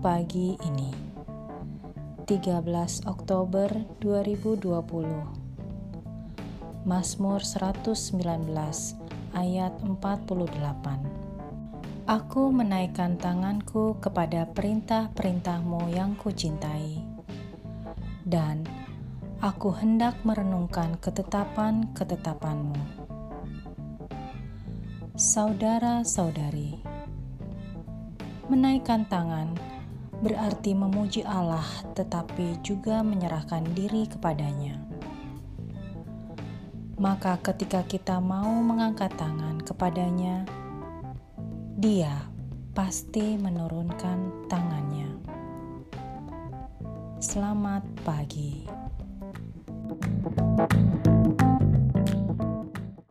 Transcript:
pagi ini 13 Oktober 2020 Mazmur 119 ayat 48 Aku menaikkan tanganku kepada perintah-perintahmu yang kucintai. Dan aku hendak merenungkan ketetapan-ketetapanmu. Saudara-saudari Menaikkan tangan berarti memuji Allah, tetapi juga menyerahkan diri kepadanya. Maka, ketika kita mau mengangkat tangan kepadanya, Dia pasti menurunkan tangannya. Selamat pagi.